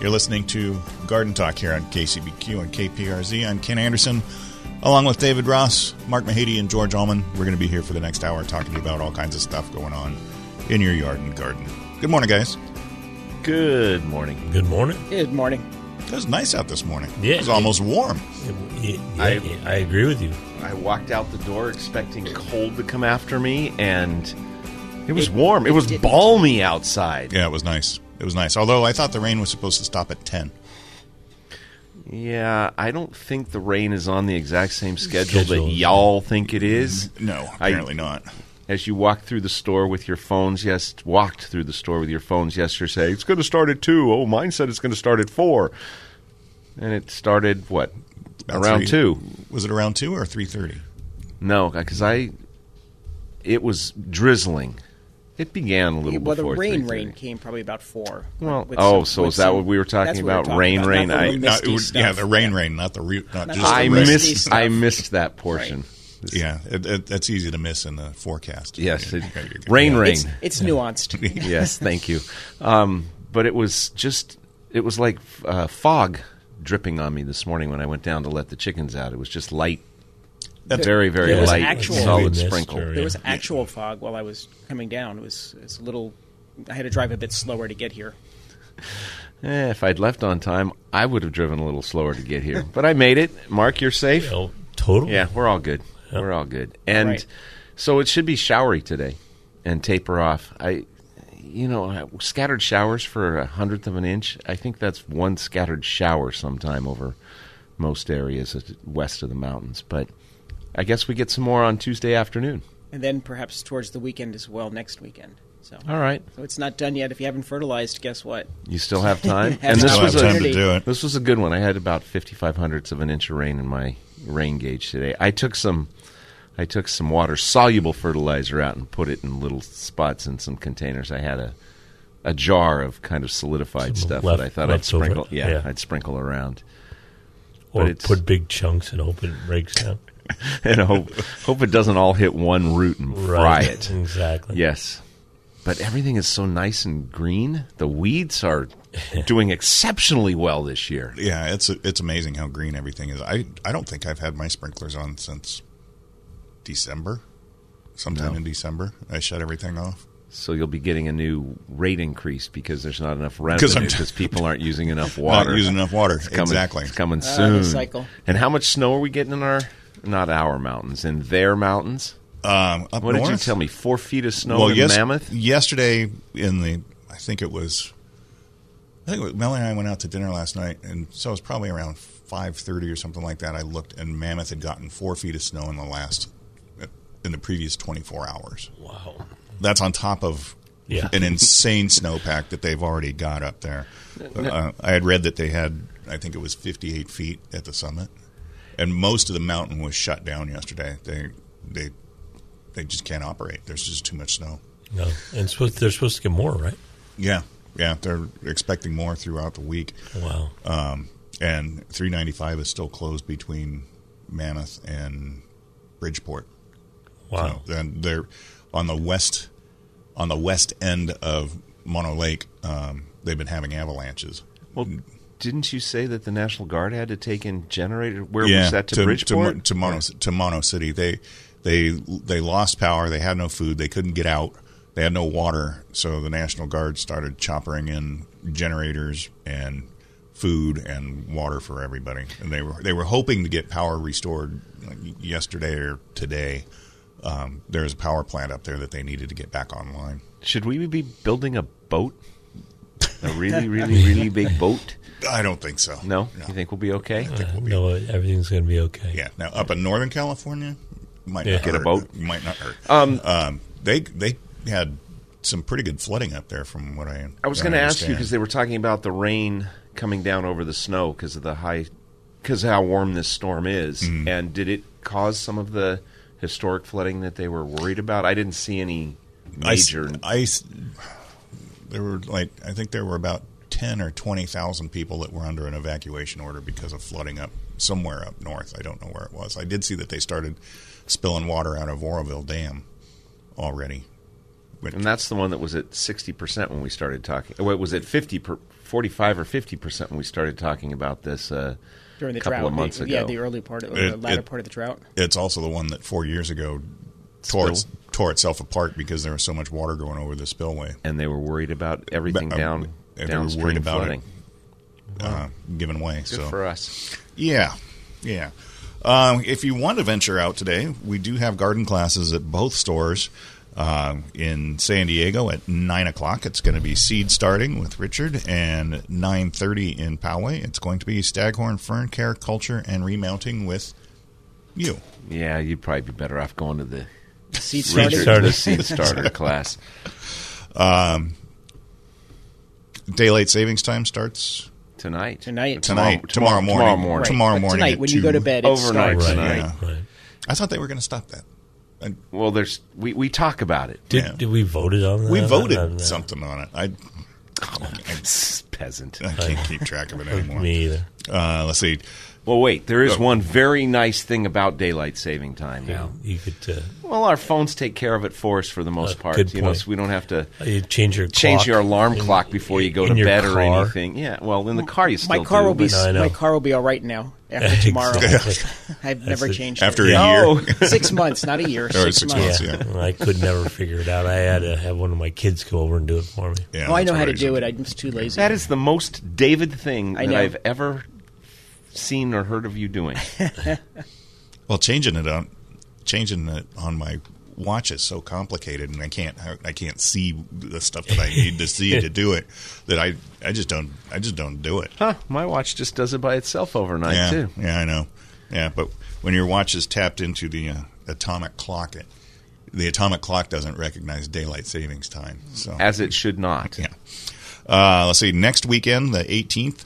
You're listening to Garden Talk here on KCBQ and KPRZ. I'm Ken Andersen, along with David Ross, Mark Mahady, and George Allman. We're going to be here for the next hour talking to you about all kinds of stuff going on in your yard and garden. Good morning, guys. Good morning. Good morning. Good morning. It was nice out this morning. Yeah, it was almost warm. Yeah, I- I agree with you. I walked out the door expecting cold to come after me, and it was warm. It was didn't. balmy outside. Yeah, it was nice. It was nice. Although I thought the rain was supposed to stop at 10. Yeah, I don't think the rain is on the exact same schedule, Schedule. that y'all think it is. No, I- apparently not. As you walked through the store with your phones, yes, walked through the store with your phones yesterday, saying it's going to start at two. Oh, mine said it's going to start at four, and it started what About around three- two. Was it around 2 or 3.30? No, because I it was drizzling. It began a little bit. well, the rain 3:30. rain came probably about four. Well, With oh, some- so with is that what we were talking that's what about? Rain, not rain, the I- little No, was- yeah, the rain, rain, not the re- not Not just just I the the rain. misty missed stuff. I missed that portion. Yeah, it, it, that's easy to miss in the forecast. Yes, You- it, you- you- rain, yeah. rain. It's, it's nuanced. yes, thank you. Um, but it was just it was like uh, fog dripping on me this morning when I went down to let the chickens out. It was just light, That's- very very there light, actual- solid Mist sprinkle. or- There was Yeah. actual fog while I was coming down. It was it's a little. I had to drive a bit slower to get here. Eh, if I'd left on time, I would have driven a little slower to get here. But I made it. Mark, you're safe. Oh, totally. Yeah, we're all good. Yep. We're all good. And right. so it should be showery today and taper off. I, you know, scattered showers for a hundredth of an inch. I think that's one scattered shower sometime over most areas west of the mountains. But I guess we get some more on Tuesday afternoon. And then perhaps towards the weekend as well next weekend. So, All right, so it's not done yet. If you haven't fertilized, guess what? you still have time. Have and this Still was have a to do it. This was a good one. I had about fifty five hundredths of an inch of rain in my rain gauge today. I took some I took some water soluble fertilizer out and put it in little spots in some containers. I had a a jar of kind of solidified Some stuff left- that I thought I'd sprinkle. Yeah, yeah. I'd sprinkle around Or but it's- put big chunks and hope it breaks down. and hope hope it doesn't all hit one root and fry Right. it. Exactly. Yes. But everything is so nice and green. The weeds are doing exceptionally well this year. Yeah, it's it's amazing how green everything is. I I don't think I've had my sprinklers on since December. Sometime No. in December, I shut everything off. So you'll be getting a new rate increase because there's not enough 'Cause I'm revenue t- because people aren't using enough water. Not using enough water. It's coming, exactly. It's coming Uh, soon. the cycle. And how much snow are we getting in our not our mountains in their mountains? Um, up What did you tell me? Four feet of snow well, in yes, Mammoth. yesterday in the, I think it was, I think it was, Melanie and I went out to dinner last night, and so it was probably around five thirty or something like that. I looked, and Mammoth had gotten four feet of snow in the last, in the previous twenty four hours. Wow. That's on top of Yeah. an insane snowpack that they've already got up there. Uh, I had read that they had, I think it was 58 feet at the summit, and most of the mountain was shut down yesterday. They they they just can't operate. There's just too much snow. No. And supposed, they're supposed to get more, right? Yeah, yeah, they're expecting more throughout the week. Wow. Um, and 395 is still closed between Mammoth and Bridgeport. Wow. So, and they're on the west on the west end of Mono Lake, um, they've been having avalanches. Well, didn't you say that the National Guard had to take in generator? Where yeah, was that to, to, Bridgeport? to, to Mono to Mono City. They they they lost power. They had no food. They couldn't get out. They had no water. So the National Guard started choppering in generators and food and water for everybody. And they were they were hoping to get power restored yesterday or today. Um, there's a power plant up there that they needed to get back online. Should we be building a boat? A really, really, really big boat? I don't think so. No? You think we'll be okay? Uh, no, everything's going to be okay. Yeah. Now up in Northern California, might Yeah. not Get a boat? Might not hurt. Um, Um, they they had some pretty good flooding up there, from what I. I was going to ask you because they were talking about the rain coming down over the snow because of the high, because how warm this storm is, Mm-hmm. and did it cause some of the historic flooding that they were worried about? I didn't see any Ice- major. ice. There were like I think there were about ten or twenty thousand people that were under an evacuation order because of flooding up somewhere up north. I don't know where it was. I did see that they started spilling water out of Oroville Dam already. But and that's the one that was at sixty percent when we started talking. Well, it was at fifty, per, forty-five or fifty percent when we started talking about this uh, during the couple drought. of months the, ago. Yeah, the early part, of, It- the latter it- part of the drought. it's also the one that four years ago tore, its, tore itself apart because there was so much water going over the spillway. and they were worried about everything But, um, down they were worried about flooding. it. Uh, given away. Good so for us. Yeah, yeah. Um, if you want to venture out today, we do have garden classes at both stores. Uh, in San Diego at nine o'clock, it's going to be seed starting with Richard, and nine thirty in Poway, it's going to be staghorn fern care, culture, and remounting with you. Yeah, you'd probably be better off going to the Seed Richard, started. the seed starter class. Daylight savings time starts tonight. Tonight. tonight, tomorrow, morning, Tomorrow morning. tomorrow morning. tonight, at when you go to bed, it Overnight starts. tonight. Yeah. Right. I thought they were going to stop that. I, Well, there's we, we talk about it. Did, Yeah. did we voted on that? we voted On that? something on it. I, Peasant. I can't keep track of it anymore. Me either. Uh, let's see. Well, wait. There is one very nice thing about daylight saving time now. You could uh, Well, our phones take care of it for us for the most Uh, part. good You know, so we don't have to you change your change clock your alarm in- clock before you go to your bed or anything. Yeah. Well, in the car you still My car do, will be but- No, my car will be all right now after tomorrow. I've never it. changed After it. a No. year. six months, not a year. Six, six months. months. yeah, I could never figure it out. I had to have one of my kids go over and do it for me. Yeah, Oh, I that's know how to do it. I'm just too lazy. That is the most David thing that. I've ever seen or heard of you doing. Well, changing it on changing it on my watch is so complicated, and I can't I can't see the stuff that I need to see to do it. That I I just don't I just don't do it. huh? My watch just does it by itself overnight yeah, too. yeah, I know. Yeah, but when your watch is tapped into the uh, atomic clock, it the atomic clock doesn't recognize daylight savings time. So As it should not. Yeah. Uh, let's see. Next weekend, the 18th,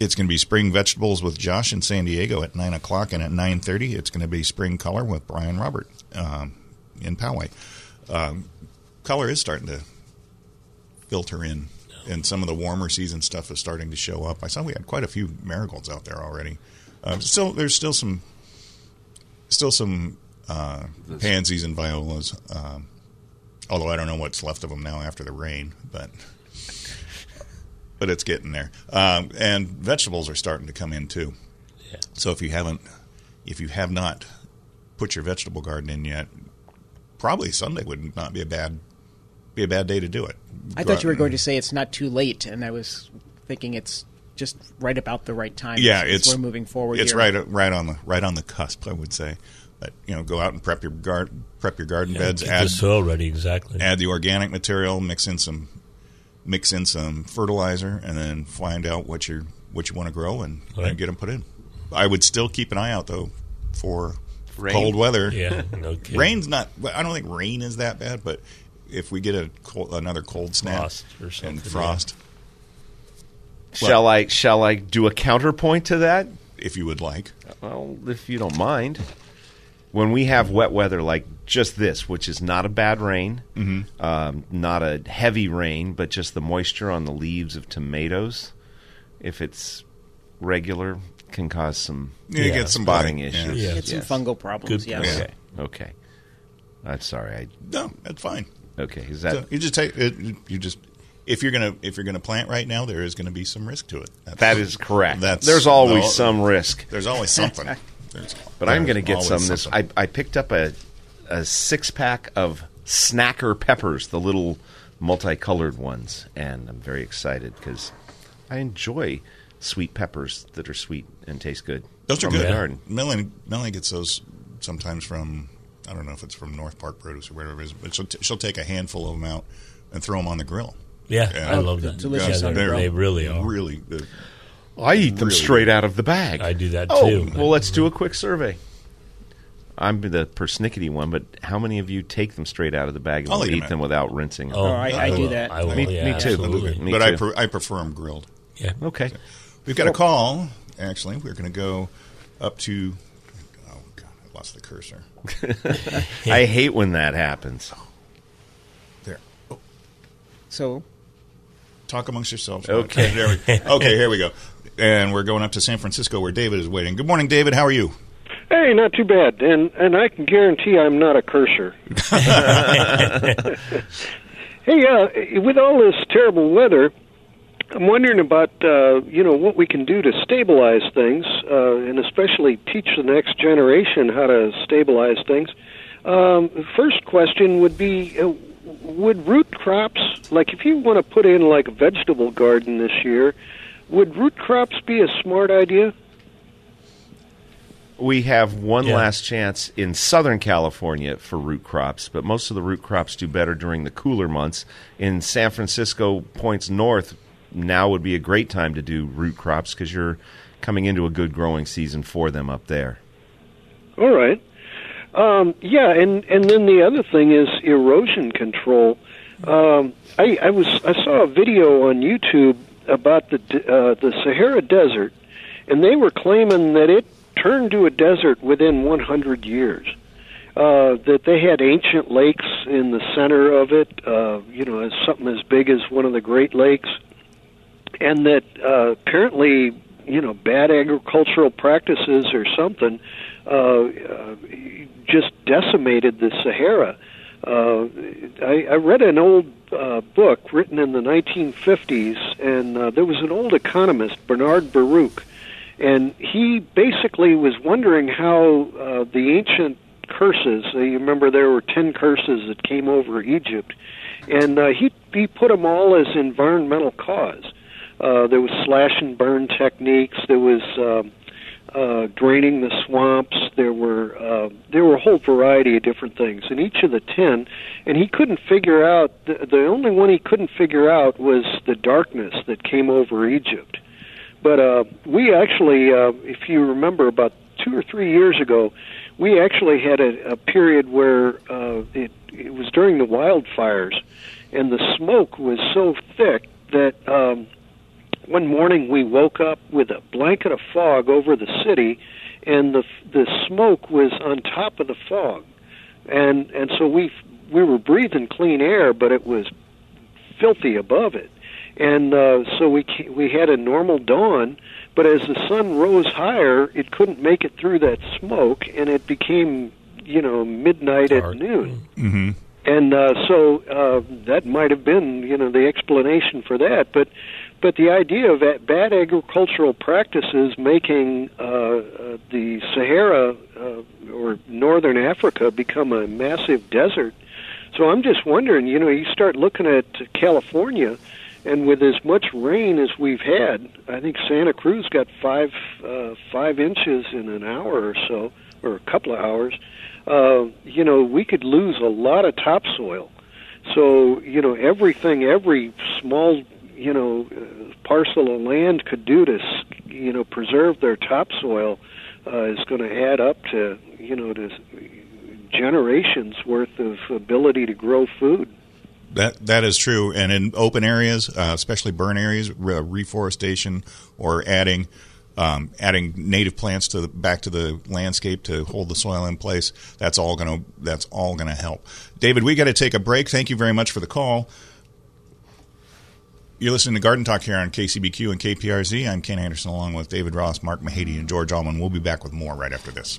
it's going to be spring vegetables with Josh in San Diego at nine o'clock, and at nine thirty, it's going to be spring color with Brian Robert um, in Poway. Um, color is starting to filter in, and some of the warmer season stuff is starting to show up. I saw we had quite a few marigolds out there already. Um, still, there's still some, still some uh, pansies and violas. Um, Although I don't know what's left of them now after the rain, but but it's getting there. Um, and vegetables are starting to come in too. Yeah. So if you haven't, if you have not put your vegetable garden in yet, probably Sunday would not be a bad be a bad day to do it. I Go thought you were and- going to say it's not too late, and I was thinking it's just right about the right time. Yeah, as- as it's we're moving forward. It's here. right right on the right on the cusp, I would say. But you know, go out and prep your garden, prep your garden beds, add the soil ready exactly. add the organic material, mix in some mix in some fertilizer, and then find out what you what you want to grow and, Right. and get them put in. I would still keep an eye out though for Rain. cold weather. yeah, no kidding. Rain's not. I don't think rain is that bad, but if we get a cold, another cold snap Frost or something, and frost, Shall I shall I do a counterpoint to that? if you would like, Well, if you don't mind. When we have wet weather like just this, which is not a bad rain, um, not a heavy rain, but just the moisture on the leaves of tomatoes, if it's regular, can cause some you Yeah. get some spotting bite. issues. Yeah. Get some Yes. fungal problems. Good yes. point. Okay, okay. I'm sorry. I No, that's fine. Okay, is that So you just take it, you just if you're gonna if you're gonna plant right now, there is going to be some risk to it. That's, that is correct? That's There's always no, some risk. There's always something. There's, But I'm going to get some this. I, I picked up a, a six pack of snacker peppers, the little multicolored ones, and I'm very excited because I enjoy sweet peppers that are sweet and taste good. Those are good. The garden. Melanie, Melanie gets those sometimes from I don't know if it's from North Park Produce or wherever it is, but she'll, t- she'll take a handful of them out and throw them on the grill. Yeah, And I love that. delicious Yeah, they're- grill. they really are. Really, uh, I eat them Really straight out of the bag. I do that oh, too. well, let's do a quick survey. I'm the persnickety one, but how many of you take them straight out of the bag and I'll will eat 'em eat them without rinsing them? Oh, I- I do that. I will. Me- yeah, me too. Me but I pre- I prefer them grilled. Yeah. Okay. We've got a oh. call. Actually, we're going to go up to. Oh God, I lost the cursor. I hate when that happens. There. Oh, So talk amongst yourselves. Okay. There we, okay, here we go. And we're going up to San Francisco where David is waiting. Good morning, David. How are you? Hey, not too bad, and and I can guarantee I'm not a cursor. hey, uh, with all this terrible weather, I'm wondering about uh, you know what we can do to stabilize things, uh, and especially teach the next generation how to stabilize things. Um, first question would be: uh, Would root crops, like if you want to put in like a vegetable garden this year, would root crops be a smart idea? We have one Yeah. last chance in Southern California for root crops, but most of the root crops do better during the cooler months. In San Francisco, points north, now would be a great time to do root crops because you're coming into a good growing season for them up there. All right. Um, yeah, and and then the other thing is erosion control. Um, I, I was I saw a video on YouTube about the uh, the Sahara Desert, and they were claiming that it turned to a desert within 100 years. Uh, that they had ancient lakes in the center of it, uh, you know, something as big as one of the Great Lakes, and that uh, apparently, you know, bad agricultural practices or something uh, uh, just decimated the Sahara. Uh, I, I read an old uh, book written in the 1950s, and uh, there was an old economist, Bernard Baruch, and he basically was wondering how uh, the ancient curses. Uh, you remember there were ten curses that came over Egypt, and uh, he he put them all as environmental cause. Uh, there was slash and burn techniques. There was uh, draining the swamps. There were uh, there were a whole variety of different things, in each of the ten, and he couldn't figure out. The, the only one he couldn't figure out was the darkness that came over Egypt. But uh, we actually, uh, if you remember, about two or three years ago, we actually had a, a period where uh, it, it was during the wildfires, and the smoke was so thick that um, one morning we woke up with a blanket of fog over the city, and the the smoke was on top of the fog, and and so we we were breathing clean air, but it was filthy above it, and uh, so we we had a normal dawn. But as the sun rose higher, it couldn't make it through that smoke, and it became you know midnight Dark. at noon. Mm-hmm. And uh, so uh, that might have been, you know, the explanation for that. But but the idea of bad agricultural practices making uh, uh, the Sahara uh, or northern Africa become a massive desert. So I'm just wondering, you know, you start looking at California, and with as much rain as we've had, I think Santa Cruz got five uh, five inches in an hour or so, or a couple of hours. Uh, you know, we could lose a lot of topsoil. So, you know, everything every small, you know, parcel of land could do to, you know, preserve their topsoil uh, is going to add up to, you know, to generations worth of ability to grow food. That that is true, and in open areas, uh, especially burn areas, re- reforestation or adding um, adding native plants to the, back to the landscape to hold the soil in place. That's all going to that's all going to help. David, we got to take a break. Thank you very much for the call. You're listening to Garden Talk here on KCBQ and KPRZ. I'm Ken Andersen, along with David Ross, Mark Mahady, and George Allman. We'll be back with more right after this.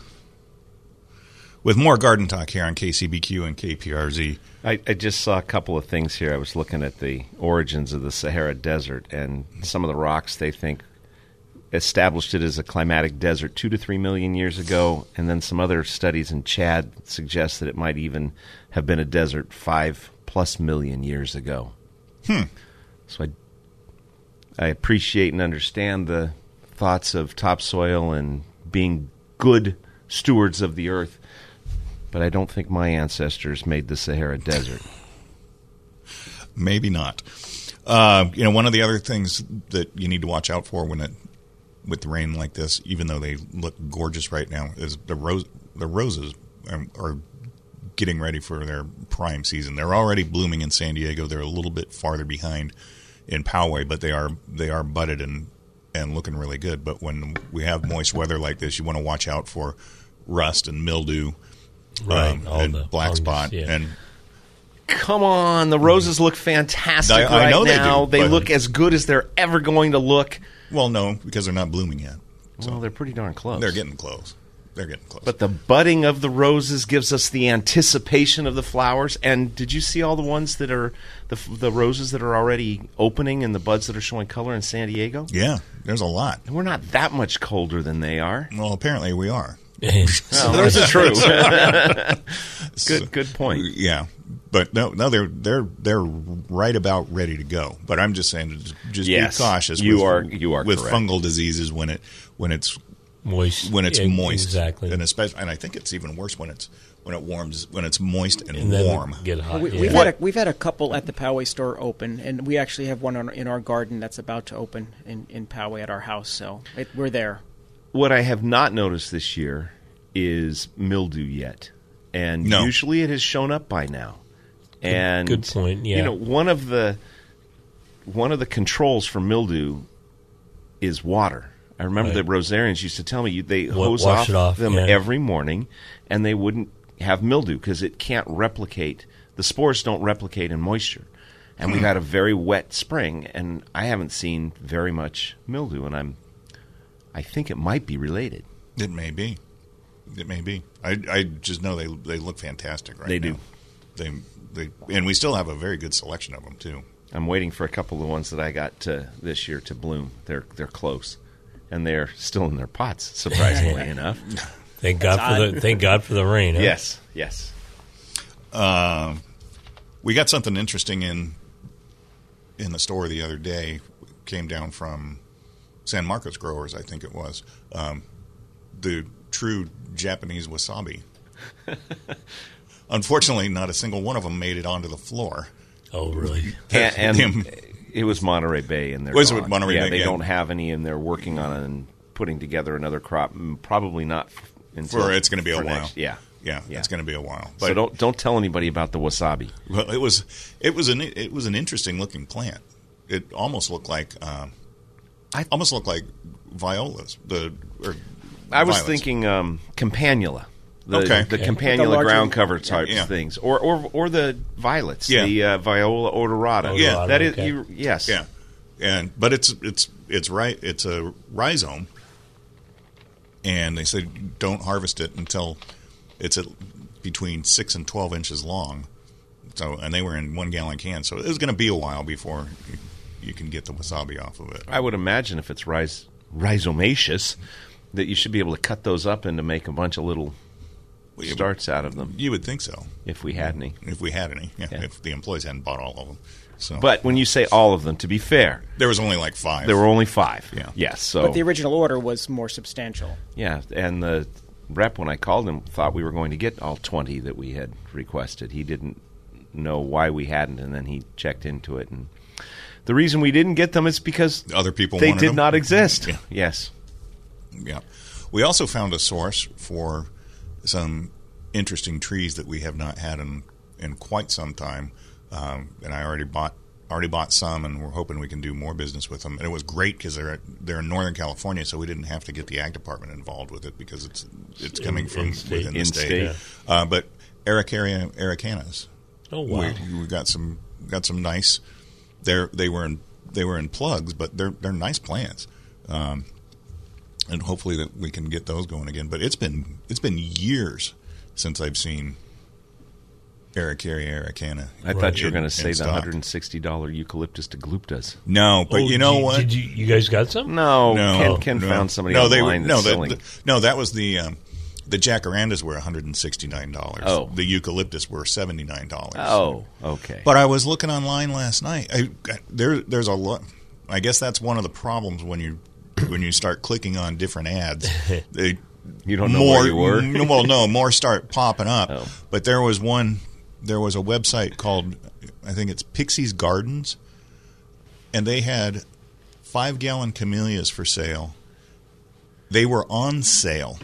with more garden talk here on KCBQ and KPRZ. I, I, just saw a couple of things here. I was looking at the origins of the Sahara Desert and some of the rocks they think established it as a climatic desert two to three million years ago, and then some other studies in Chad suggest that it might even have been a desert five plus million years ago. Hmm. So I, I appreciate and understand the thoughts of topsoil and being good stewards of the earth, but I don't think my ancestors made the Sahara Desert. Maybe not. Uh, you know, one of the other things that you need to watch out for when it with rain like this, even though they look gorgeous right now, is the rose the roses are, are getting ready for their prime season. They're already blooming in San Diego. They're a little bit farther behind in Poway, but they are they are budded and and looking really good. But when we have moist weather like this, you want to watch out for rust and mildew, right, um, and black spot yeah. and Come on, the roses look fantastic I- I right know they now. do, they look as good as they're ever going to look. well, no, because they're not blooming yet. well, they're pretty darn close. They're getting close. They're getting close. But the budding of the roses gives us the anticipation of the flowers. And did you see all the ones that are the the roses that are already opening and the buds that are showing color in San Diego? yeah, there's a lot. And we're not that much colder than they are. Well, apparently we are. Well, that's true. good good point. Yeah, but no, no, they're they're they're right about ready to go. But I'm just saying, just, just Yes, be cautious. you with, are- you are with correct. fungal diseases when it when it's moist. when it's Yeah, moist, Exactly. and especially, and I think it's even worse when it's when it warms when it's moist and, and then warm. Get hot. We, yeah. We've had a, we've had a couple at the Poway store open, and we actually have one on, in our garden that's about to open in, in Poway at our house. So it, we're there. What I have not noticed this year is mildew yet, and No. usually it has shown up by now. And good point, yeah. you know one of the one of the controls for mildew is water. I remember Right. the Rosarians used to tell me they hose off, off, them yeah. every morning, and they wouldn't have mildew because it can't replicate. The spores don't replicate in moisture. And we've hmm. had a very wet spring, and I haven't seen very much mildew, and I'm, I think it might be related. It may be, it may be. I I just know they they look fantastic right They now. do. They they and we still have a very good selection of them too. I'm waiting for a couple of the ones that I got to, this year to bloom. They're they're close, and they're still in their pots. Surprisingly enough. Thank God for the thank God for the rain. Huh? Yes, yes. Uh, we got something interesting in in the store the other day. Came down from San Marcos growers, I think it was. Um, the true Japanese wasabi. Unfortunately, not a single one of them made it onto the floor. Oh, really? And, and Him. it was Monterey Bay, and they're Was it gone. Monterey yeah, Bay? They Yeah. don't have any, and they're working on it and putting together another crop. Probably not until For it's going to be a for while. yeah, yeah, Yeah. it's going to be a while. so don't don't tell anybody about the wasabi. Well, it was it was an it was an interesting looking plant. It almost looked like um, I- almost look like violas. The or I was violets. thinking um, campanula. The, Okay. the Okay. campanula The larger- ground cover type Yeah. things, or, or or the violets, Yeah. the uh, Viola odorata. Yeah. that is okay. you, yes. yeah, and but it's it's it's right. It's a rhizome, and they said don't harvest it until it's at between six and twelve inches long. So and they were in one gallon cans, so it was going to be a while before you, you can get the wasabi off of it. I would imagine if it's rhiz- rhizomaceous, that you should be able to cut those up and to make a bunch of little Well, you- starts out of them, You would think so if we had any. if we had any. Yeah, Yeah. if the employees hadn't bought all of them. So, But when you say all of them, to be fair, there was only like five. there were only five. Yeah. Yes. So But the original order was more substantial. yeah, and the rep when I called him thought we were going to get all twenty that we had requested. He didn't know why we hadn't, and then he checked into it, and the reason we didn't get them is because Other people they did them? not exist. Yeah. Yes. Yeah. We also found a source for some interesting trees that we have not had in in quite some time. Um, and I already bought already bought some, and we're hoping we can do more business with them. And it was great because they're they're in Northern California, so we didn't have to get the ag department involved with it because it's it's coming In- from in-state. within the In-state. state. Yeah. Uh, but Araucaria araucanas, Oh wow. we, we got some got some nice. They're they were in they were in plugs, but they're they're nice plants, um, and hopefully that we can get those going again. But it's been it's been years since I've seen Araucaria araucana. I thought you were going to say the hundred and sixty dollar eucalyptus degluptas. No, but Oh, you know did, what? Did you, you guys got some? No, no, Ken, Ken no. found somebody no, they were, no, that's the- the- no, that was the um, the jacarandas were one hundred and sixty nine dollars. Oh. the eucalyptus were seventy nine dollars. oh, okay. But I was looking online last night. I, there, there's a lot. I guess that's one of the problems when you when you start clicking on different ads. They You don't know more, where you were? well, no, more start popping up. Oh. But there was one. There was a website called I think it's Pixie's Gardens, and they had five gallon camellias for sale. They were on sale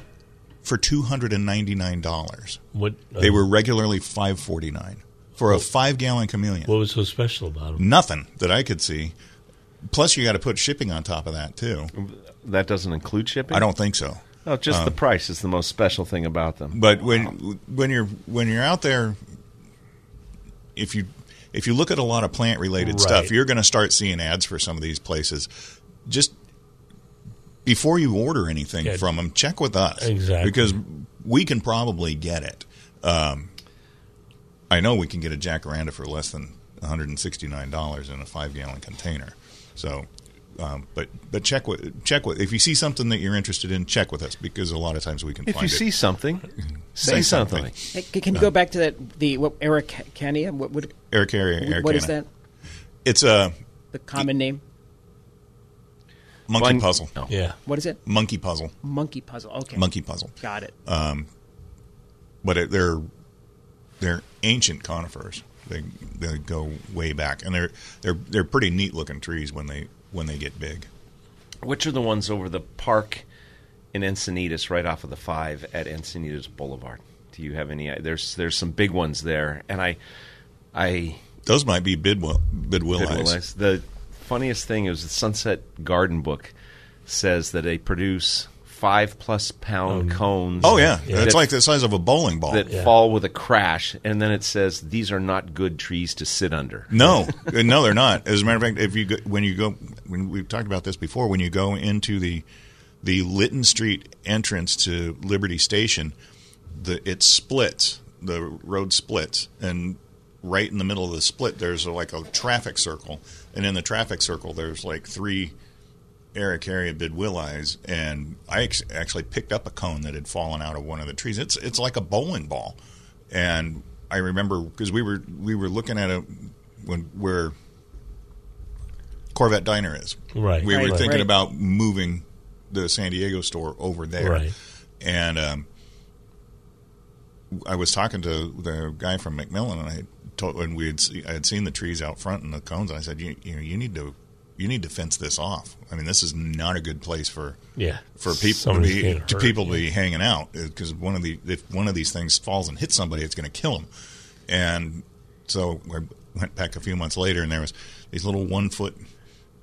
for two hundred and ninety nine dollars. What They uh, were regularly five forty nine for a five gallon chameleon. What was so special about them? Nothing that I could see. Plus, you got to put shipping on top of that too. that doesn't include shipping. I don't think so. Oh, just the price is the most special thing about them. But when when you're when you're out there, if you if you look at a lot of plant related Right. stuff, you're going to start seeing ads for some of these places. Just before you order anything Yeah. from them, check with us Exactly. because we can probably get it. Um, I know we can get a jacaranda for less than 169 dollars in a five gallon container. So. Um, but but check with check with if you see something that you're interested in, check with us because a lot of times we can if find you it. see something, say, Say something. something. Hey, can can you go back to that the what Eric Cania? What would Eric Eric what is that? It's a The common name? Monkey Fun- puzzle. No. Yeah. What is it? Monkey puzzle. Monkey puzzle. Okay. Monkey puzzle. Got it. Um, but it, they're they're ancient conifers. They they go way back, and they're they're they're pretty neat looking trees when they when they get big. Which are the ones over the park in Encinitas, right off of the five at Encinitas Boulevard? Do you have any? There's there's some big ones there, and I I Those might be bidwill bidwill eyes. Goodwill-eyes. The funniest thing is the Sunset Garden book says that they produce five plus pound oh. cones. Oh yeah, Yeah. it's like the size of a bowling ball. that Yeah. fall with a crash, and then it says these are not good trees to sit under. No, uh, no, they're not. As a matter of fact, if you go, when you go, when we've talked about this before, when you go into the the Lytton Street entrance to Liberty Station, the it splits. The road splits, and right in the middle of the split, there's a, like a traffic circle, and in the traffic circle, there's like three Araucaria bidwillis, and I ex- actually picked up a cone that had fallen out of one of the trees. It's it's like a bowling ball, and I remember because we were we were looking at it when where Corvette Diner is. Right. We Right, were thinking right. about moving the San Diego store over there, Right. and um, I was talking to the guy from McMillin, and I had told when we had I had seen the trees out front and the cones. And I said, you, you know, you need to you need to fence this off. I mean, this is not a good place for Yeah. for people to be to hurt, people to yeah. be hanging out uh, because one of the if one of these things falls and hits somebody, it's going to kill them. And so I went back a few months later, and there was these little one foot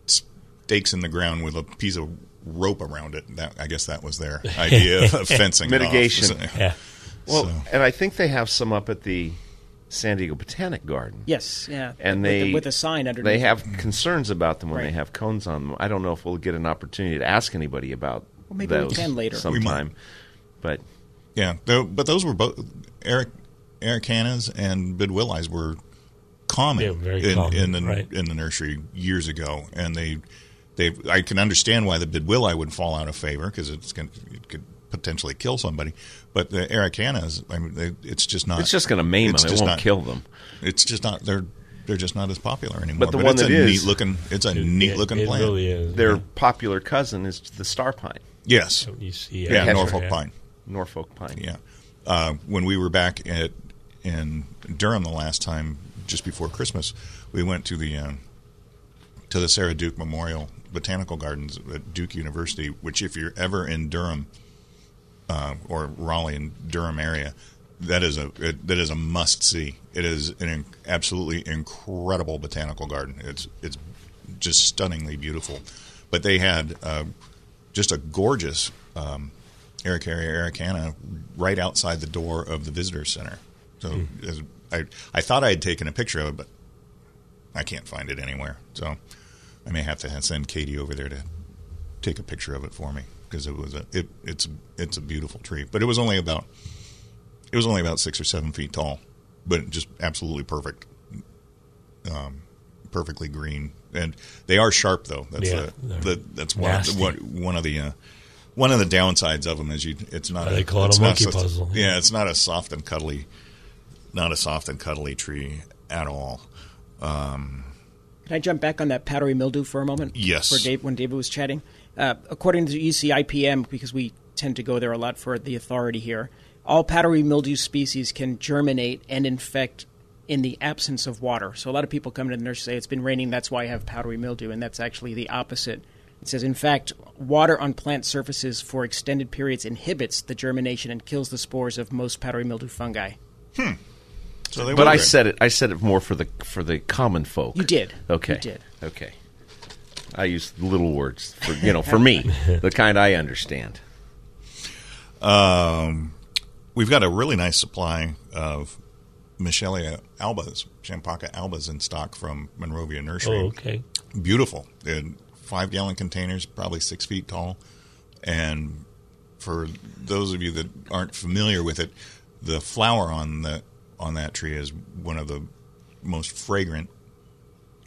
stakes in the ground with a piece of rope around it. That I guess that was their idea of fencing it off. Mitigation. So- Yeah. Well, So- and I think they have some up at the San Diego Botanic Garden. Yes. Yeah. And with, they the- with a sign underneath. They have concerns about them when Right. they have cones on them. I don't know if we'll get an opportunity to ask anybody about Well, maybe we those can later. We might. sometime. But Yeah, tho- but those were both Eric Araucanas and Bidwillis were common, Yeah, very in, common, in the right. in the nursery years ago, and they they I can understand why the Bidwilli would fall out of favor because it's going it could potentially kill somebody, but the Araucanas, I mean, they, it's just not. it's just going to maim them. It won't not- kill them. It's just not. They're they're just not as popular anymore. But the one it's that a is- neat looking. It's a neat It- looking it plant. really is. Their popular cousin is the star pine, Yes. You see, Yeah, yeah, Norfolk yeah. pine. Norfolk pine. Yeah. Uh, when we were back at in Durham the last time, just before Christmas, we went to the uh, to the Sarah Duke Memorial Botanical Gardens at Duke University. Which, if you're ever in Durham, uh, or Raleigh and Durham area, that is a it, that is a must see. It is an in, absolutely incredible botanical garden. It's it's just stunningly beautiful. But they had uh, just a gorgeous um, Araucaria araucana right outside the door of the visitor center. So as- I I thought I had taken a picture of it, but I can't find it anywhere. So I may have to send Katie over there to take a picture of it for me because it was a it it's it's a beautiful tree. But it was only about it was only about six or seven feet tall, but just absolutely perfect, um, perfectly green. And they are sharp though. That's Yeah, the, the that's one of the, nasty. one, of the uh, one of the downsides of them is you it's not They a, call it a not monkey so- puzzle. Yeah, it's not a soft and cuddly, not a soft and cuddly tree at all. Um, Can I jump back on that powdery mildew for a moment? Yes. For Dave, when David was chatting, uh, according to UC IPM, because we tend to go there a lot for the authority here, all powdery mildew species can germinate and infect in the absence of water. So a lot of people come to the nursery and say it's been raining, that's why I have powdery mildew, and that's actually the opposite. It says, in fact, water on plant surfaces for extended periods inhibits the germination and kills the spores of most powdery mildew fungi. So they But were I good. said it. I said it more for the for the common folk. You did. Okay. You did. Okay. I use little words for you know for me, the kind I understand. Um, we've got a really nice supply of Michelia albas, Champaca albas in stock from Monrovia Nursery. Oh, okay. Beautiful. In five gallon containers, probably six feet tall. And for those of you that aren't familiar with it, the flower on the on that tree is one of the most fragrant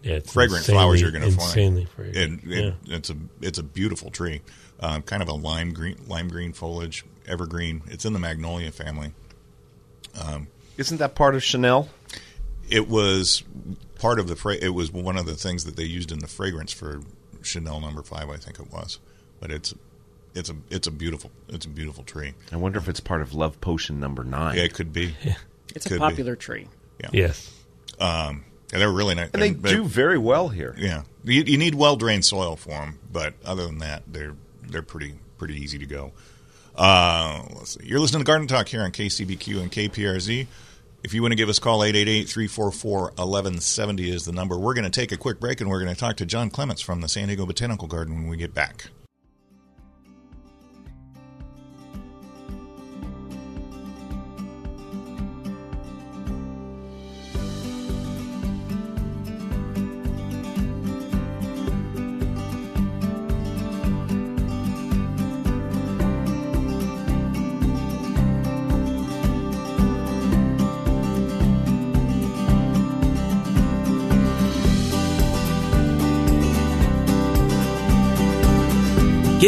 Yeah, it's fragrant insanely- flowers you're going to find. Insanely fragrant. It, it, It's a it's a beautiful tree, um, kind of a lime green lime green foliage, evergreen. It's in the magnolia family. Um, Isn't that part of Chanel? It was part of the. Fra- it was one of the things that they used in the fragrance for Chanel Number Five, I think it was. But it's it's a it's a beautiful it's a beautiful tree. I wonder if it's part of Love Potion Number Nine. Yeah, it could be. It's a Could be. popular tree. Yeah. Yes. Um, yeah, they're really nice, and they do very well here. Yeah, you, you need well drained soil for them, but other than that, they're they're pretty pretty easy to go. Uh, let's see. You're listening to Garden Talk here on KCBQ and KPRZ. If you want to give us a call, 888-344-1170 is the number. We're going to take a quick break, and we're going to talk to John Clements from the San Diego Botanical Garden when we get back.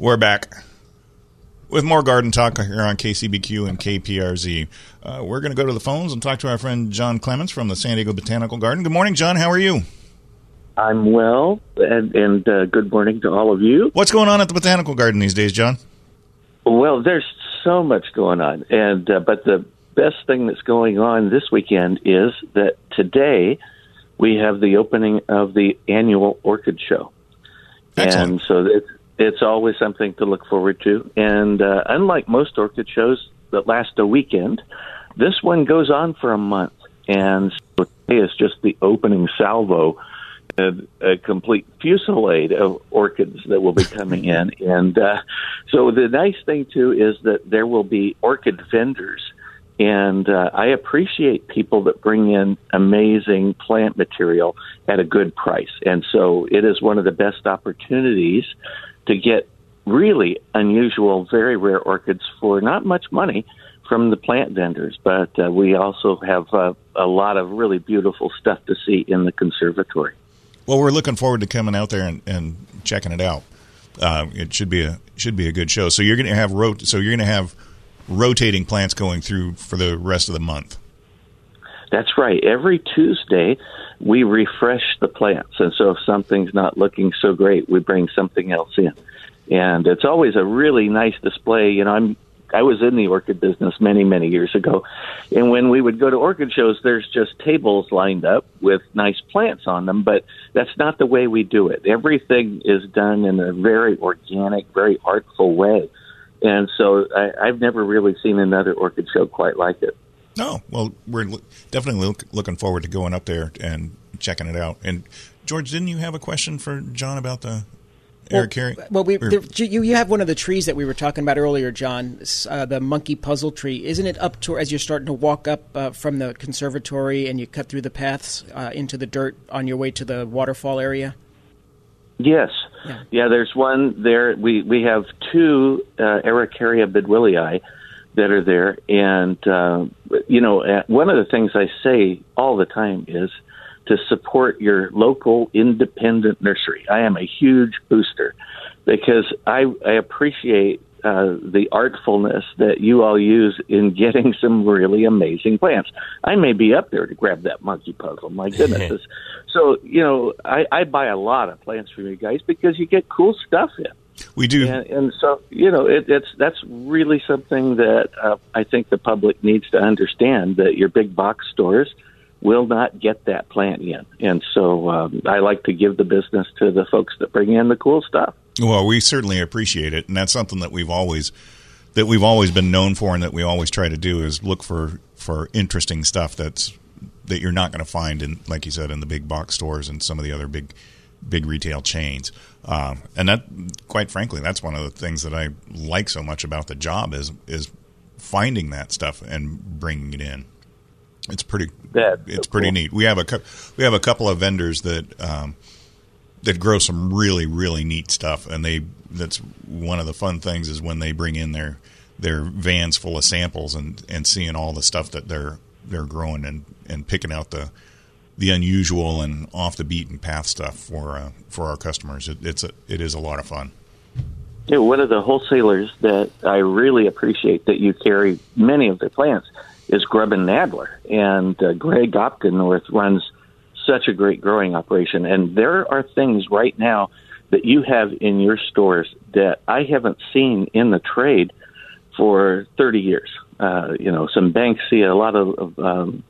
we're back with more garden talk here on KCBQ and KPRZ. Uh, we're going to go to the phones and talk to our friend John Clements from the San Diego Botanical Garden. Good morning, John. How are you? I'm well, and, and uh, good morning to all of you. What's going on at the Botanical Garden these days, John? Well, there's so much going on, and uh, but the best thing that's going on this weekend is that today we have the opening of the annual orchid show, Excellent. and so it's it's always something to look forward to. And uh, unlike most orchid shows that last a weekend, this one goes on for a month, and so today is just the opening salvo. A, a complete fusillade of orchids that will be coming in, and uh, so the nice thing too is that there will be orchid vendors, and uh, I appreciate people that bring in amazing plant material at a good price, and so it is one of the best opportunities to get really unusual, very rare orchids for not much money from the plant vendors. But uh, we also have uh, a lot of really beautiful stuff to see in the conservatory. Well, we're looking forward to coming out there and, and checking it out. Uh, it should be a should be a good show. So you're going to have rot- so you're going to have rotating plants going through for the rest of the month. That's right. Every Tuesday, we refresh the plants. And so if something's not looking so great, we bring something else in. And it's always a really nice display. You know, I'm I was in the orchid business many, many years ago. And when we would go to orchid shows, there's just tables lined up with nice plants on them, but that's not the way we do it. Everything is done in a very organic, very artful way. And so I, I've never really seen another orchid show quite like it. No, well, we're definitely look, looking forward to going up there and checking it out. And George, didn't you have a question for John about the Araucaria? Well, we there, you you have one of the trees that we were talking about earlier, John, uh, the monkey puzzle tree. Isn't it up to as you're starting to walk up uh, from the conservatory and you cut through the paths uh, into the dirt on your way to the waterfall area? Yes. Yeah. Yeah, there's one there. We, we have two uh, Araucaria bidwillii that are there. And, uh, you know, uh, one of the things I say all the time is to support your local independent nursery. I am a huge booster because I, I appreciate uh, the artfulness that you all use in getting some really amazing plants. I may be up there to grab that monkey puzzle. My goodness. So, you know, I, I buy a lot of plants from you guys because you get cool stuff in. We do. And, and so, you know, it, it's that's really something that uh, I think the public needs to understand that your big box stores will not get that plant in. And so um, I like to give the business to the folks that bring in the cool stuff. Well, we certainly appreciate it, and that's something that we've always that we've always been known for, and that we always try to do is look for for interesting stuff that's that you're not going to find in, like you said, in the big box stores and some of the other big big retail chains. Um, and that, quite frankly, that's one of the things that I like so much about the job is is finding that stuff and bringing it in. It's pretty. That's it's so pretty cool. neat. We have a we have a couple of vendors that um, that grow some really really neat stuff, and they that's one of the fun things is when they bring in their their vans full of samples and and seeing all the stuff that they're they're growing and and picking out the the unusual and off the beaten path stuff for uh, for our customers. It, it's a, it is a lot of fun. Yeah, one of the wholesalers that I really appreciate that you carry many of their plants is Grubb and Nadler, and uh, Greg Opkennorth runs such a great growing operation. And there are things right now that you have in your stores that I haven't seen in the trade for 30 years. Uh, you know, some Banksia, a lot of, of um,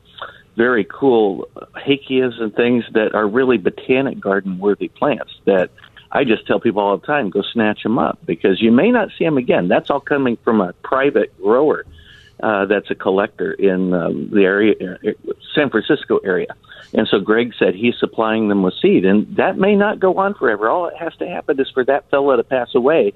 very cool hakeas and things that are really botanic garden worthy plants that I just tell people all the time go snatch them up because you may not see them again. That's all coming from a private grower uh, that's a collector in um, the area, uh, San Francisco area. And so Greg said he's supplying them with seed, and that may not go on forever. All that has to happen is for that fella to pass away,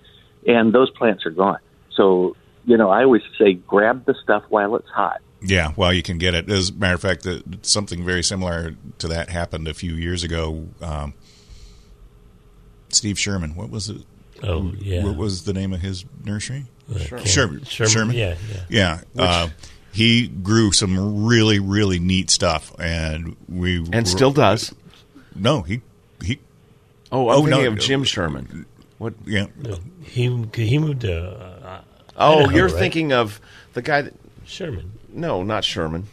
and those plants are gone. So, you know, I always say grab the stuff while it's hot. Yeah, well, you can get it. As a matter of fact, that something very similar to that happened a few years ago. Um, Steve Sherman, what was it? Oh, yeah. What was the name of his nursery? Sherman. Sherman. Sherman, Sherman. yeah, yeah. yeah. Uh, he grew some really, really neat stuff, and we And still does. No, he he. Oh, I'm Oh, thinking no. of Jim Sherman. What? Yeah. He he moved to. Uh, Oh, Idaho, you're right? thinking of the guy that. Sherman. No, not Sherman.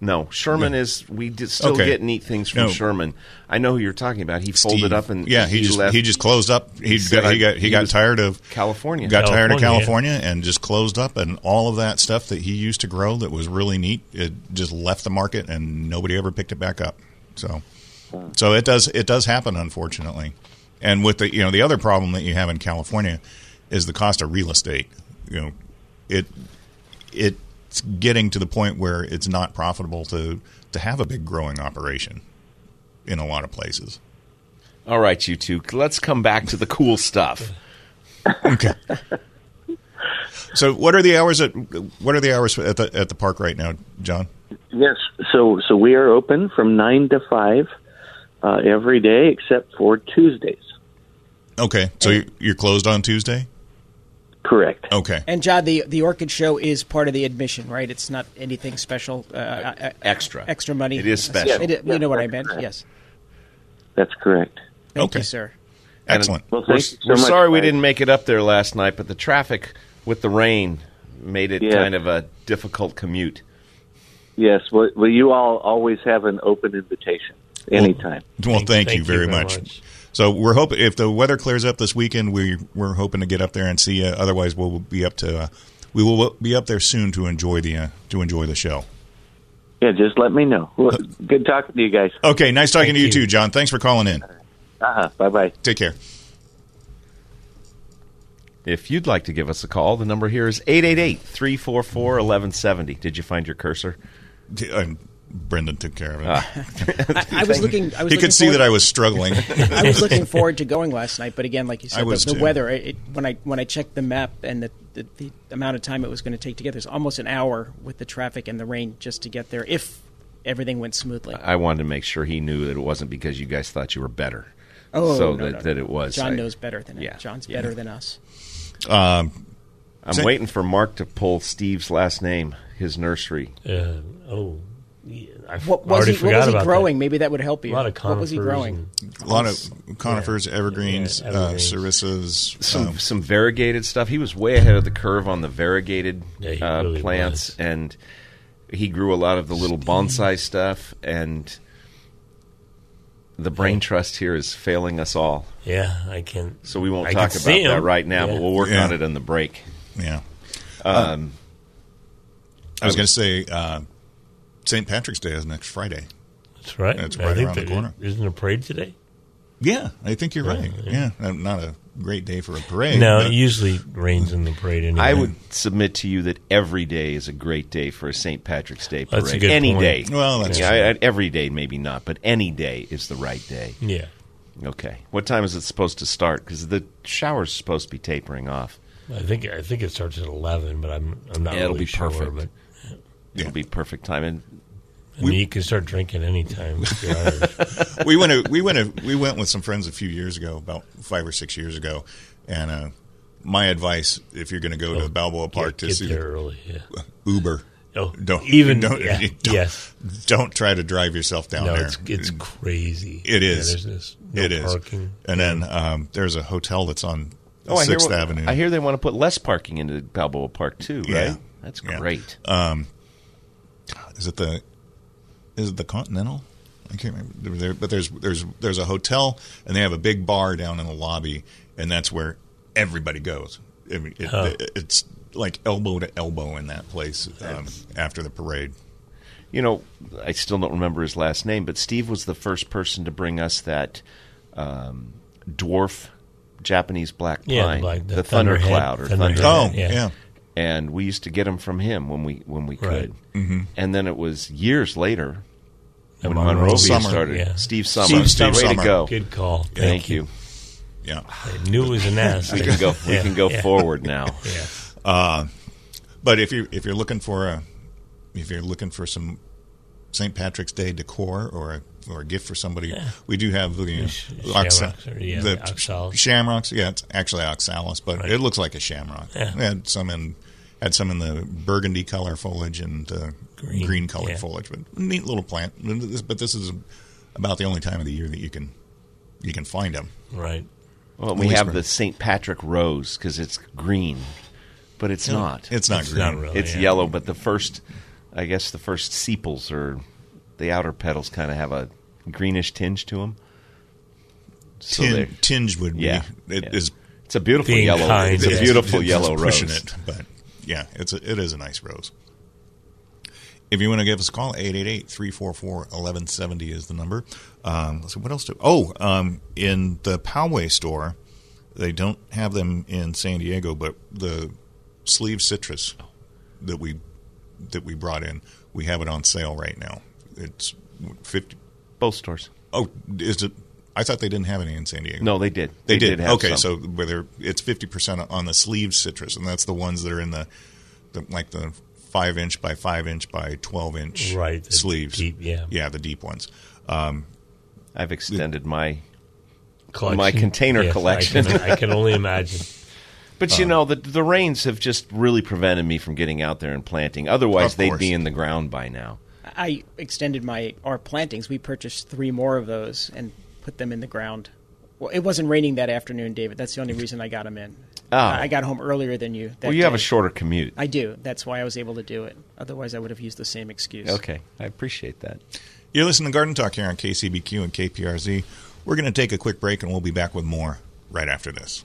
No, Sherman Yeah. is. We did still Okay. get neat things from No. Sherman. I know who you're talking about. He folded Steve. up and yeah, he, just left. he just closed up. He said got, he got he got tired of California. Got tired of California, California and just closed up, and all of that stuff that he used to grow that was really neat, it just left the market, and nobody ever picked it back up. So, so it does it does happen, unfortunately. And with the you know the other problem that you have in California is the cost of real estate. You know, it it it's getting to the point where it's not profitable to to have a big growing operation in a lot of places. All right, you two. Let's come back to the cool stuff. Okay. So, what are the hours at what are the hours at the at the park right now, John? Yes, so so we are open from nine to five uh, every day except for Tuesdays. Okay, so you're, you're closed on Tuesday. Correct. Okay. And John, the the orchid show is part of the admission, right? It's not anything special, uh, uh, Extra. extra money. It is special. It- you know what I meant? correct. Yes. That's correct. Thank Okay. you, sir. Excellent. Well, We're, you so we're much, sorry we didn't make it up there last night, but the traffic with the rain made it Yeah. kind of a difficult commute. Yes, well, well, you all always have an open invitation anytime. Well, thank, you very, much. So we're hoping if the weather clears up this weekend, we we're hoping to get up there and see you. Otherwise, we'll be up to uh, we will be up there soon to enjoy the uh, to enjoy the show. Yeah, just let me know. Well, good talking to you guys. Okay, nice talking to you, too, John. Thanks for calling in. Uh-huh. Bye bye. Take care. If you'd like to give us a call, the number here is 888 344 1170. Did you find your cursor? Um, Brendan took care of it. Ah. I, I was looking. I was he looking could see that I was struggling. I was looking forward to going last night, but again, like you I said, was the, the weather. It, when I when I checked the map and the, the, the amount of time it was going to take to get there, it's almost an hour with the traffic and the rain just to get there. If everything went smoothly. I wanted to make sure he knew that it wasn't because you guys thought you were better. Oh, so no, that, no, no. that it was. John I- knows better than yeah. it. John's better than us. Um, I'm Say- waiting for Mark to pull Steve's last name, his nursery. Uh, oh, yeah, I f- What was already he? What was he about growing? that. Maybe that would help you. A lot of what was he growing? a lot of conifers, evergreens, Yeah, uh, evergreens. Some um, some variegated stuff. He was way ahead of the curve on the variegated Yeah, uh, really plants, was. and he grew a lot of the little bonsai stuff. And the brain trust here is failing us all, Yeah, I can. so we won't I talk about that right now. Yeah. But we'll work Yeah. on it in the break. yeah. Um, I was going to say uh, St. Patrick's Day is next Friday. That's right. It's right think around the corner. Isn't a parade today? Yeah, I think you're right. Yeah, uh, not a great day for a parade. no, but- it usually rains in the parade anyway. I would submit to you that every day is a great day for a St. Patrick's Day parade. That's a good any point. day. Well, that's Yeah, true. I- I- every day maybe not, but any day is the right day. Yeah. Okay. What time is it supposed to start? Because the shower's supposed to be tapering off. I think I think it starts at eleven, but I'm I'm not Yeah, it'll really be sure. perfect. But It'll be perfect time. And I mean, you can start drinking anytime. if we went to, we went to, we went with some friends a few years ago, about five or six years ago, and uh, my advice if you're going to go to Balboa Park get, to see get there early. Yeah. Uber. Oh, don't even- don't, yeah, don't, yes. don't try to drive yourself down no, there. it's it's crazy. It Yeah, is. there's this no it is. parking. And then um, there's a hotel that's on oh, I hear, Sixth Avenue. I hear they want to put less parking into Balboa Park too, right? Yeah. That's Yeah. great. Um, is it the is it the Continental? I can't remember. There, but there's there's there's a hotel and they have a big bar down in the lobby, and that's where everybody goes. I mean, it, Oh. it's like elbow to elbow in that place um, after the parade. You know, I still don't remember his last name, but Steve was the first person to bring us that um, dwarf Japanese black pine, Yeah, the black- the the thunder cloud or thunderhead, thunder. Oh, yeah. yeah. and we used to get them from him when we when we Right. could. And then it was years later And when Monrovia. Monrovia Summer. started. Yeah. Steve Summer, Steve- Steve way Summer. to go! Good call. Thank, you. Yeah. I knew it was an ass. We can go. We Yeah, can go yeah. forward now. Yeah. Uh, but if you if you're looking for a if you're looking for some St. Patrick's Day decor or a, or a gift for somebody, we do have the, uh, Sh- oxa- shamrocks the oxalis. shamrocks. Yeah, it's actually oxalis, but Right. it looks like a shamrock. Yeah. We had some in had some in the burgundy color foliage and uh, green, Green, colored yeah. foliage, but neat little plant. But this is about the only time of the year that you can you can find them. Right. Well, we have the St. Patrick rose because it's green, but it's No, not. It's not It's green. not really. It's yeah. yellow, but the first, I guess, the first sepals or the outer petals kind of have a greenish tinge to them. So Tin, tinge would be Yeah. it Yeah. is it's a beautiful Being yellow. kind, it's a beautiful it's yellow pushing rose. it, but yeah, it's a, it is a nice rose. If you want to give us a call, 888-344-1170 is the number. Um, let's see, what else do? Oh, um, in the Poway store, they don't have them in San Diego, but the sleeve citrus that we that we brought in, we have it on sale right now. It's fifty. Both stores. Oh, is it? I thought they didn't have any in San Diego. No, they did. They, They did. did have okay, some. so whether it's fifty percent on the sleeve citrus, and that's the ones that are in the, the like the five inch by five inch by twelve inch Right, sleeves. deep, yeah. yeah, the deep ones. Um, I've extended my Collection. my container Yes, I collection. can- I can only imagine. But you know, the the rains have just really prevented me from getting out there and planting. Otherwise, they'd be in the ground by now. I extended my our plantings. We purchased three more of those and put them in the ground. Well, it wasn't raining that afternoon, David. That's the only reason I got them in. Oh. I got home earlier than you. That well, you have a shorter commute. I do. That's why I was able to do it. Otherwise, I would have used the same excuse. Okay, I appreciate that. You're listening to Garden Talk here on KCBQ and KPRZ. We're going to take a quick break and we'll be back with more right after this.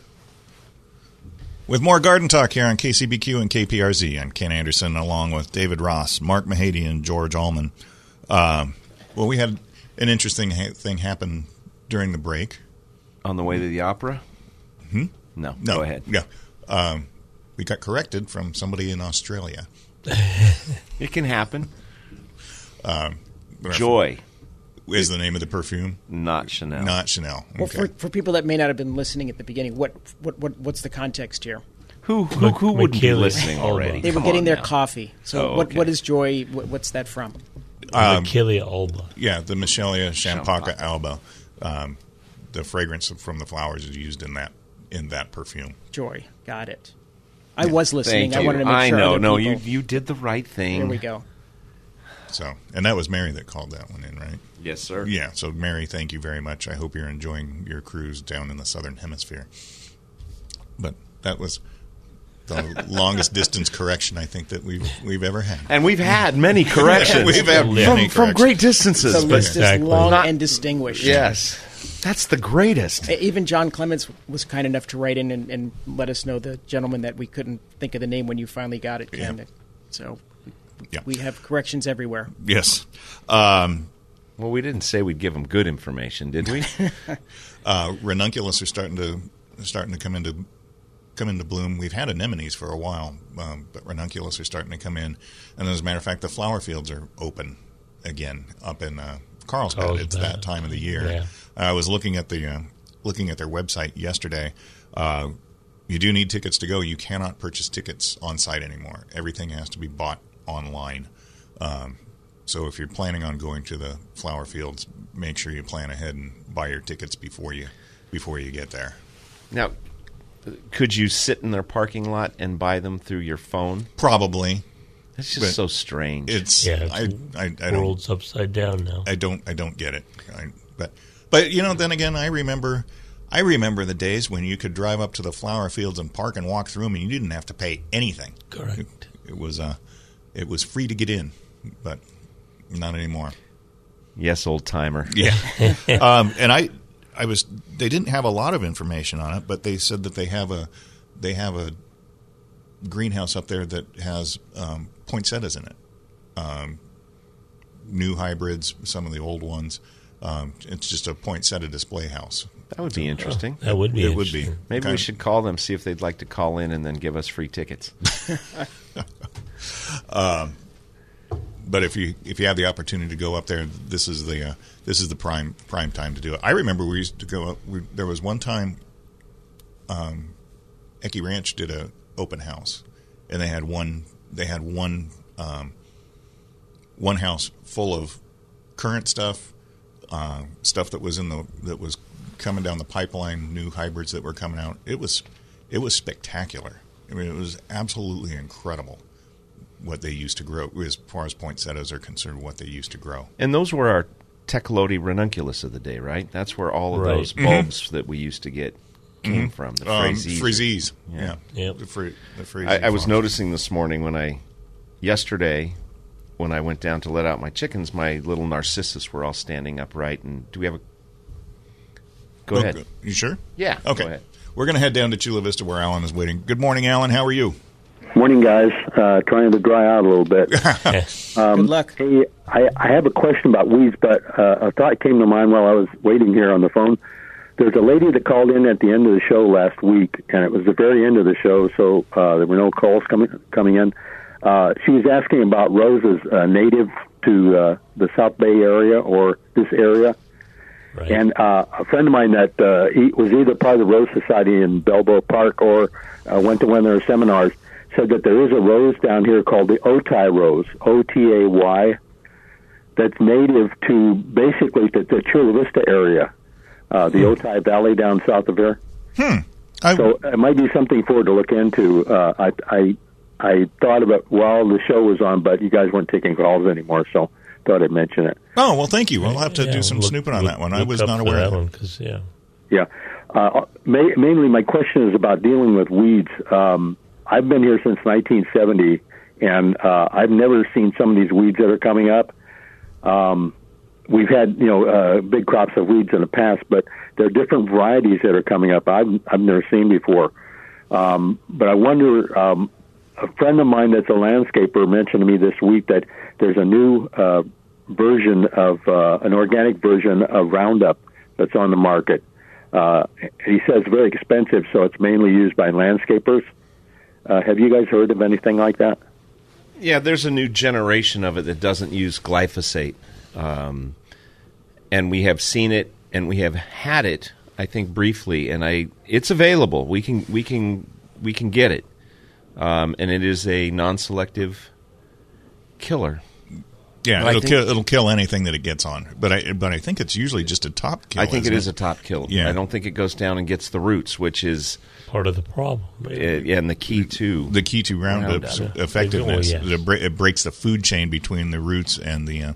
with more Garden Talk here on KCBQ and KPRZ. I'm Ken Andersen along with David Ross, Mark Mahady, and George Allman. Uh, well, we had an interesting ha- thing happen during the break. On the way to the opera? Hmm? No, No, go ahead. Yeah. Um, we got corrected from somebody in Australia. It can happen. Um, Joy, is the name of the perfume, not Chanel. not Chanel. Well, for, for people that may not have been listening at the beginning, what what, what what's the context here? who who, who wouldn't be listening already? They were Come getting their now. coffee. So Oh, what okay. what is joy? What, what's that from? Um, Michelia Alba. Yeah, the Michelia Champaca Champaca. Alba. Um, the fragrance from the flowers is used in that in that perfume. Joy. Got it. I was listening. Thank I you. wanted to make I sure. I know. other No, people- you you did the right thing. There we go. So, and that was Mary that called that one in, right? Yes, sir. Yeah. So, Mary, thank you very much. I hope you're enjoying your cruise down in the southern hemisphere. But that was the longest distance correction I think that we've we've ever had. And we've had many corrections. We've had from, many from corrections. great distances. The but list Exactly. is long Not- and distinguished. yes, that's the greatest. Even John Clements was kind enough to write in and, and let us know the gentleman that we couldn't think of the name when you finally got it, Yeah. So Yeah. we have corrections everywhere. Yes. Um, Well, we didn't say we'd give them good information, did we? uh, ranunculus are starting to starting to come into come into bloom. We've had anemones for a while, um, but ranunculus are starting to come in. And as a matter of fact, the flower fields are open again up in uh, Carlsbad. It's that time of the year. Yeah. I was looking at the uh, looking at their website yesterday. Uh, you do need tickets to go. You cannot purchase tickets on site anymore. Everything has to be bought online. Um, so if you're planning on going to the flower fields, make sure you plan ahead and buy your tickets before you before you get there. now, could you sit in their parking lot and buy them through your phone? Probably That's just But so strange. it's Yeah, it's I, I, I don't World's upside down now. I don't I don't get it. I, but but you know then again I remember I remember the days when you could drive up to the flower fields and park and walk through them and you didn't have to pay anything. Correct. It, it was uh it was free to get in, but not anymore. yes, old timer. Yeah. um, and I, I was. They didn't have a lot of information on it, but they said that they have a, they have a greenhouse up there that has um, poinsettias in it. Um, new hybrids, some of the old ones. Um, it's just a poinsettia display house. That would be interesting. That would be It would be. interesting. Maybe Kind we of- should call them, see if they'd like to call in and then give us free tickets. but if you if you have the opportunity to go up there, this is the uh, this is the prime prime time to do it. I remember we used to go. Up, we, there was one time, um, Ecke Ranch did a open house, and they had one they had one um, one house full of current stuff, uh, stuff that was in the that was coming down the pipeline, new hybrids that were coming out. It was it was spectacular. I mean, it was absolutely incredible what they used to grow as far as poinsettias are concerned. What they used to grow. And those were our Tecolote ranunculus of the day, right? That's where all of Right. those bulbs that we used to get came from. The Um, Frazies. Friesies. Yeah. Yep. The, fri- the Friesies I, I was noticing this morning when I, yesterday, when I went down to let out my chickens, my little narcissus were all standing upright. And do we have a? Go Oh, ahead. You sure? Yeah. Okay. Go ahead. We're going to head down to Chula Vista where Alan is waiting. Good morning, Alan. How are you? Morning, guys. Uh, trying to dry out a little bit. Um, Good luck. Hey, I, I have a question about weeds, but uh, a thought came to mind while I was waiting here on the phone. There's a lady that called in at the end of the show last week, and it was the very end of the show, so uh, there were no calls coming coming in. Uh, she was asking about roses uh, native to uh, the South Bay area or this area. And uh, a friend of mine that uh, he was either part of the Rose Society in Balboa Park or uh, went to one of their seminars said that there is a rose down here called the Otay rose, O T A Y, that's native to basically the, the Chula Vista area, uh, the Otay Valley down south of here. Hmm. so it might be something for her to look into. Uh, I, I I thought about while the show was on, but you guys weren't taking calls anymore, so thought I'd mention it. Oh well, thank you. We'll have to Yeah, do some look- snooping on look- that one. I was not for aware that of one it. because yeah. Yeah. Uh, ma- mainly, my question is about dealing with weeds. Um, I've been here since 1970, and uh, I've never seen some of these weeds that are coming up. Um, we've had, you know, uh, big crops of weeds in the past, but there are different varieties that are coming up. I've I've never seen before. Um, but I wonder. Um, a friend of mine that's a landscaper mentioned to me this week that there's a new uh, version of uh, an organic version of Roundup that's on the market. Uh, he says very expensive, so it's mainly used by landscapers. Uh, have you guys heard of anything like that? Yeah, there's a new generation of it that doesn't use glyphosate, um, and we have seen it and we have had it. I think briefly, and I it's available. We can we can we can get it, um, and it is a non-selective killer. Yeah, I it'll think- kill. It'll kill anything that it gets on. But I but I think it's usually just a top kill. I think it isn't is a top kill. Yeah. I don't think it goes down and gets the roots, which is part of the problem. Uh, yeah, and the key to the key to Roundup's Roundup. effectiveness. Oh, yes. it, breaks the food chain between the roots and the uh,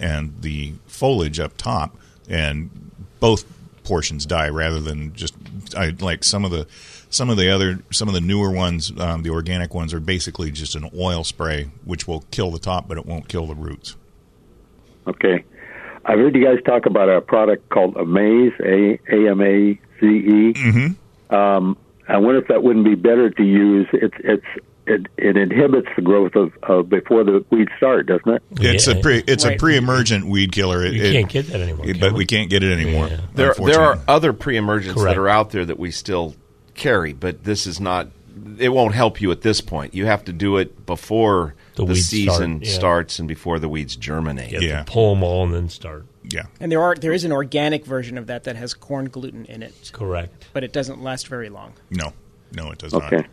and the foliage up top, and both portions die rather than just I like some of the some of the other some of the newer ones, um, the organic ones, are basically just an oil spray which will kill the top, but it won't kill the roots. Okay. I've heard you guys talk about a product called Amaze, A A M A Z E. I wonder if that wouldn't be better to use. It's it's it, it inhibits the growth of, of before the weeds start, doesn't it? It's a pre it's a Right. pre-emergent weed killer. It, You can't get that anymore, it- but we? we can't get it anymore. There, there are other pre-emergents Correct. that are out there that we still carry, but this is not. It won't help you at this point. You have to do it before The the, season start, yeah. starts and before the weeds germinate. You have to pull them all and then start. Yeah. And there are there is an organic version of that that has corn gluten in it, Correct. but it doesn't last very long. No, no, it does not. Okay.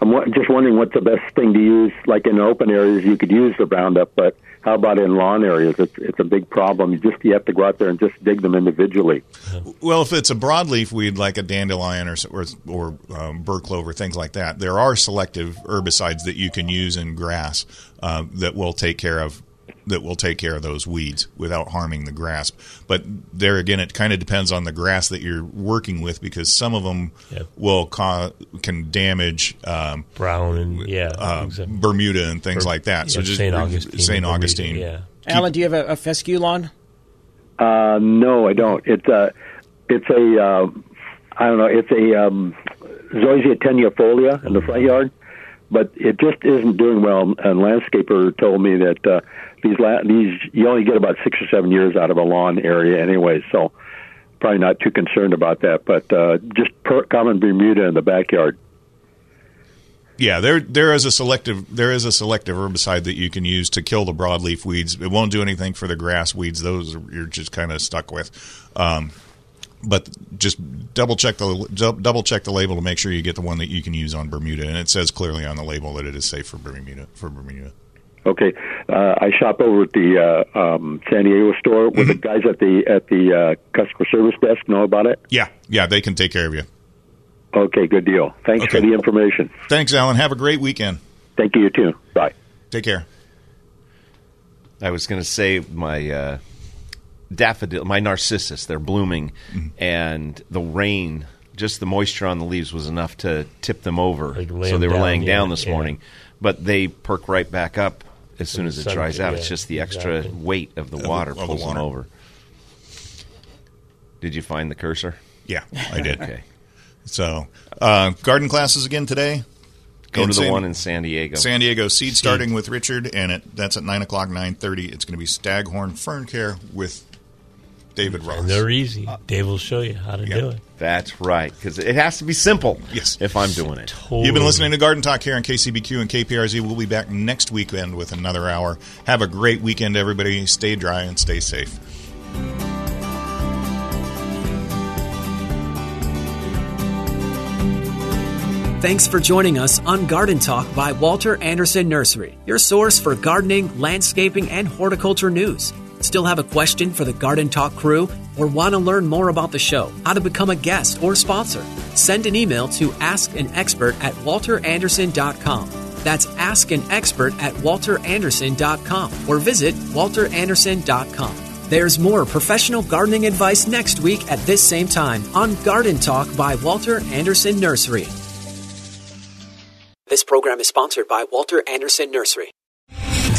I'm wa- just wondering what's the best thing to use. Like in open areas, you could use the Roundup, but how about in lawn areas? It's it's a big problem. You just you have to go out there and just dig them individually. Well, if it's a broadleaf weed like a dandelion or or, or um, burr clover, things like that, there are selective herbicides that you can use in grass uh, that will take care of that will take care of those weeds without harming the grass. But there again, it kind of depends on the grass that you're working with because some of them will ca- can damage um, brown and yeah, uh, Bermuda and things Or- like that. so just Saint Augustine Saint and Bermuda, Augustine, yeah. Alan, do you have a, a fescue lawn? Uh, no, I don't. It's a it's a uh, I don't know. It's a um, Zoysia tenuifolia in the front yard, but it just isn't doing well. And landscaper told me that uh, these la- these you only get about six or seven years out of a lawn area anyway, so probably not too concerned about that. But uh, just per- common Bermuda in the backyard. Yeah, there there is a selective there is a selective herbicide that you can use to kill the broadleaf weeds. It won't do anything for the grass weeds; those you're just kind of stuck with. Um, but just double check the double check the label to make sure you get the one that you can use on Bermuda, and it says clearly on the label that it is safe for Bermuda for Bermuda. Okay, uh, I shop over at the uh, um, San Diego store. With the guys at the at the uh, customer service desk know about it? Yeah, yeah, they can take care of you. Okay, good deal. Thanks for the information. Thanks, Alan. Have a great weekend. Thank you, you too. Bye. Take care. I was going to say my uh, daffodil, my narcissus, they're blooming, Mm-hmm. and the rain, just the moisture on the leaves was enough to tip them over. lay so they were down, laying yeah, down this yeah. morning, but they perk right back up as soon as it sun- dries out. yeah, it's just the extra exactly. weight of the Of the- water of the pulls water. them over. Did you find the cursor? Yeah, I did. okay. So, uh, garden classes again today. Go in to the San- one in San Diego. San Diego seed starting with Richard, and it, that's at nine o'clock, nine thirty. It's going to be Staghorn Fern Care with David Ross. And they're easy. Uh, Dave will show you how to do it. That's right, because it has to be simple. Yes. If I'm doing it. You've been listening to Garden Talk here on KCBQ and KPRZ. We'll be back next weekend with another hour. Have a great weekend, everybody. Stay dry and stay safe. Thanks for joining us on Garden Talk by Walter Andersen Nursery, your source for gardening, landscaping, and horticulture news. Still have a question for the Garden Talk crew or want to learn more about the show, how to become a guest or sponsor? Send an email to askanexpert at walterandersen.com. That's askanexpert at walterandersen.com or visit walterandersen.com. There's more professional gardening advice next week at this same time on Garden Talk by Walter Andersen Nursery. This program is sponsored by Walter Andersen Nursery.